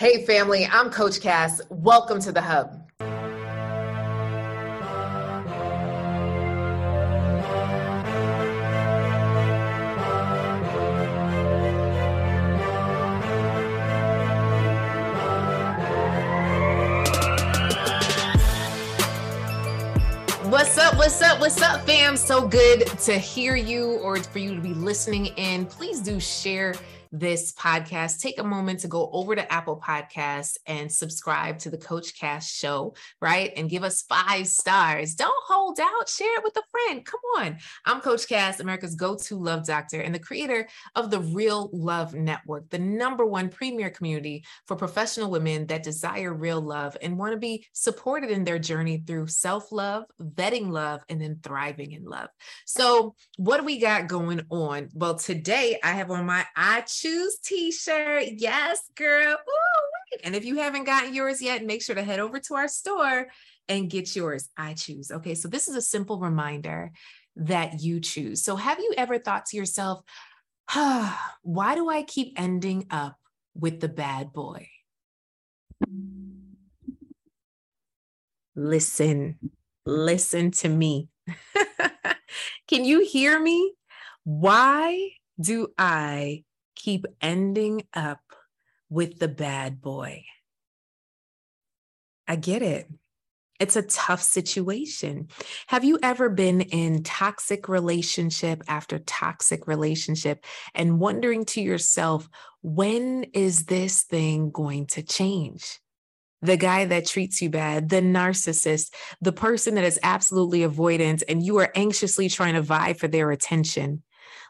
Hey, family, I'm Coach Cass. Welcome to the Hub. What's up? What's up? What's up, fam? So good to hear you or for you to be listening in. Please do share this podcast, take a moment to go over to Apple Podcasts and subscribe to the Coach Cass Show, right? And give us five stars. Don't hold out, share it with a friend. Come on. I'm Coach Cass, America's go to love doctor and the creator of the Real Love Network, the number one premier community for professional women that desire real love and want to be supported in their journey through self love, vetting love, and then thriving in love. So, what do we got going on? Well, today I have on my Choose t-shirt. Yes, girl. Ooh, and if you haven't gotten yours yet, make sure to head over to our store and get yours. I choose. Okay, so this is a simple reminder that you choose. So have you ever thought to yourself, why do I keep ending up with the bad boy? Listen, listen to me. Can you hear me? Why do I keep ending up with the bad boy. I get it. It's a tough situation. Have you ever been in toxic relationship after toxic relationship and wondering to yourself, when is this thing going to change? The guy that treats you bad, the narcissist, the person that is absolutely avoidant, and you are anxiously trying to vie for their attention.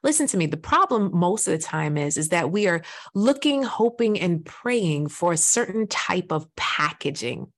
Listen to me. The problem most of the time is, is that we are looking, hoping, and praying for a certain type of packaging.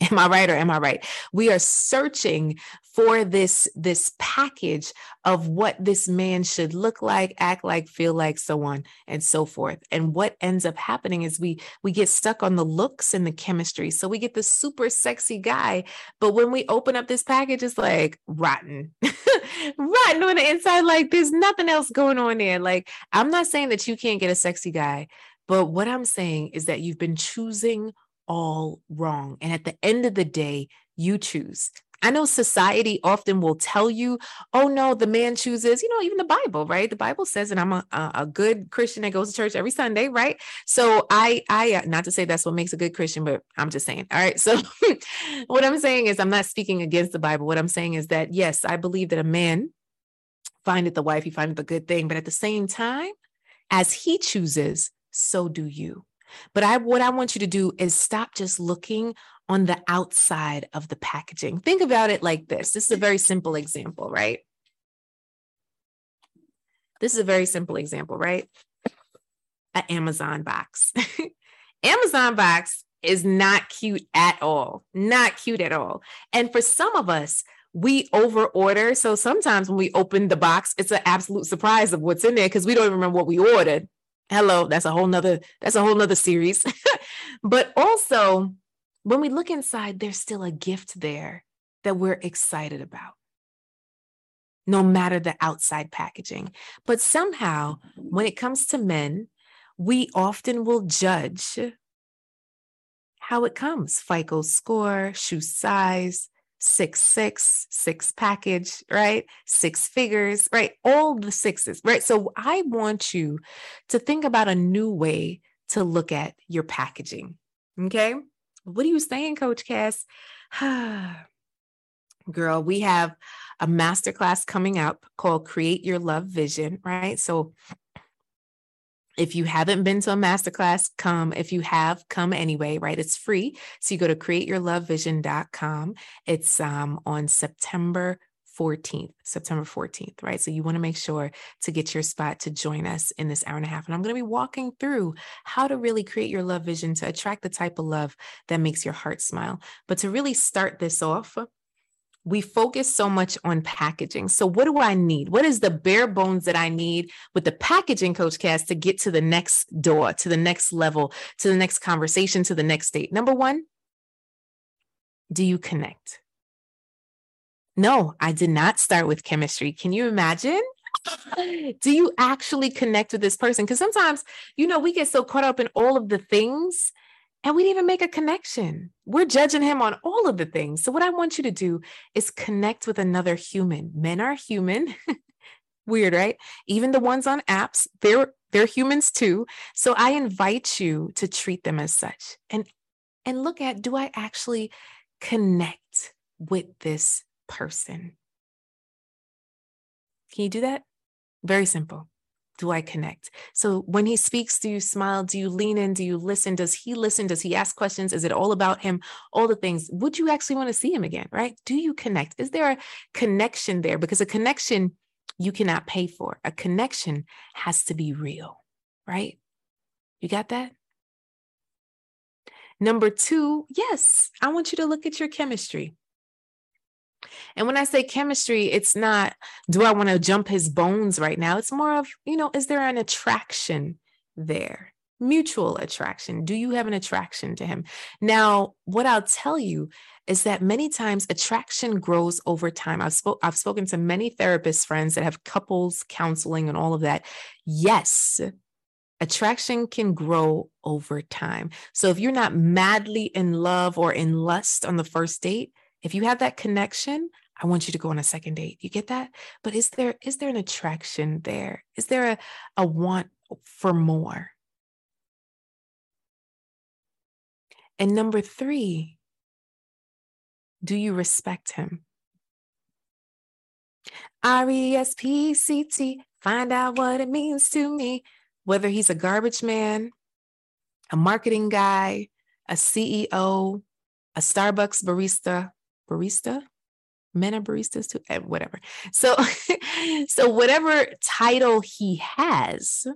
Am I right or am I right? We are searching for this, this package of what this man should look like, act like, feel like, so on and so forth. And what ends up happening is we we get stuck on the looks and the chemistry. So we get the super sexy guy, but when we open up this package, it's like rotten. rotten on the inside. Like there's nothing else going on there. Like I'm not saying that you can't get a sexy guy, but what I'm saying is that you've been choosing all wrong. And at the end of the day, you choose. I know society often will tell you, oh no, the man chooses, you know, even the Bible, right? The Bible says, and I'm a, a good Christian that goes to church every Sunday, right? So I, I, uh, not to say that's what makes a good Christian, but I'm just saying. All right. So what I'm saying is, I'm not speaking against the Bible. What I'm saying is that, yes, I believe that a man findeth the wife, he findeth a good thing. But at the same time, as he chooses, so do you. But I what I want you to do is stop just looking on the outside of the packaging. Think about it like this. This is a very simple example, right? This is a very simple example, right? An Amazon box. Amazon box is not cute at all. Not cute at all. And for some of us, we over order. So sometimes when we open the box, it's an absolute surprise of what's in there because we don't even remember what we ordered hello that's a whole nother that's a whole nother series. But also when we look inside there's still a gift there that we're excited about no matter the outside packaging. But somehow when it comes to men we often will judge how it comes fico score shoe size six six six package right? Six figures right? All the sixes right? So i want you to think about a new way to look at your packaging okay? What are you saying coach cass? Girl we have a masterclass coming up called create your love vision right? So if you haven't been to a masterclass, come. If you have, come anyway, right? It's free. So you go to createyourlovevision.com. It's um, on September 14th, September 14th, right? So you want to make sure to get your spot to join us in this hour and a half. And I'm going to be walking through how to really create your love vision to attract the type of love that makes your heart smile. But to really start this off, we focus so much on packaging. So, what do I need? What is the bare bones that I need with the packaging, Coach Cass, to get to the next door, to the next level, to the next conversation, to the next date? Number one, do you connect? No, I did not start with chemistry. Can you imagine? do you actually connect with this person? Because sometimes, you know, we get so caught up in all of the things and we didn't even make a connection. We're judging him on all of the things. So, what I want you to do is connect with another human. Men are human. Weird, right? Even the ones on apps, they're they're humans too. So I invite you to treat them as such and and look at do I actually connect with this person? Can you do that? Very simple. Do I connect? So when he speaks, do you smile? Do you lean in? Do you listen? Does he listen? Does he ask questions? Is it all about him? All the things. Would you actually want to see him again? Right? Do you connect? Is there a connection there? Because a connection you cannot pay for. A connection has to be real, right? You got that? Number two, yes, I want you to look at your chemistry. And when I say chemistry, it's not, do I want to jump his bones right now? It's more of, you know, is there an attraction there? Mutual attraction. Do you have an attraction to him? Now, what I'll tell you is that many times attraction grows over time. I've, I've spoken to many therapist friends that have couples counseling and all of that. Yes, attraction can grow over time. So if you're not madly in love or in lust on the first date, if you have that connection, I want you to go on a second date. You get that? But is there is there an attraction there? Is there a, a want for more? And number three, do you respect him? R E S P C T, find out what it means to me. Whether he's a garbage man, a marketing guy, a CEO, a Starbucks barista, barista, men are baristas too, eh, whatever. So, so whatever title he has,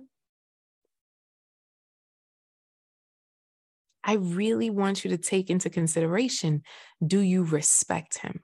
I really want you to take into consideration do you respect him?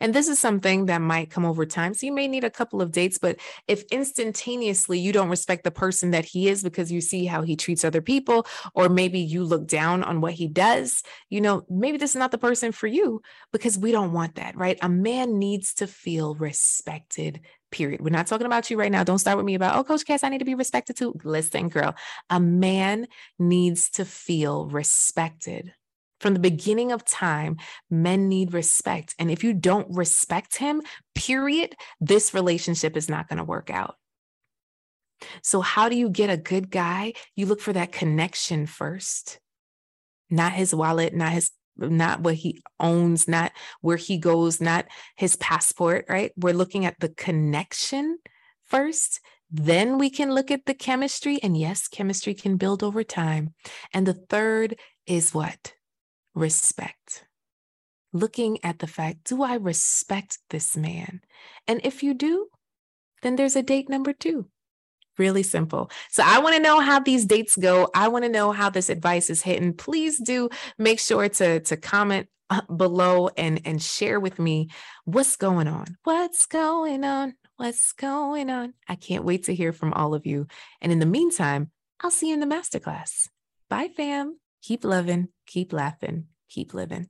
And this is something that might come over time. So you may need a couple of dates, but if instantaneously you don't respect the person that he is because you see how he treats other people, or maybe you look down on what he does, you know, maybe this is not the person for you because we don't want that, right? A man needs to feel respected. Period. We're not talking about you right now. Don't start with me about, oh, Coach Cass, I need to be respected too. Listen, girl, a man needs to feel respected. From the beginning of time, men need respect. And if you don't respect him, period, this relationship is not going to work out. So, how do you get a good guy? You look for that connection first, not his wallet, not his not what he owns, not where he goes, not his passport, right? We're looking at the connection first. Then we can look at the chemistry. And yes, chemistry can build over time. And the third is what? Respect. Looking at the fact, do I respect this man? And if you do, then there's a date number two. Really simple. So I want to know how these dates go. I want to know how this advice is hitting. Please do make sure to, to comment uh, below and, and share with me what's going on. What's going on? What's going on? I can't wait to hear from all of you. And in the meantime, I'll see you in the masterclass. Bye, fam. Keep loving, keep laughing, keep living.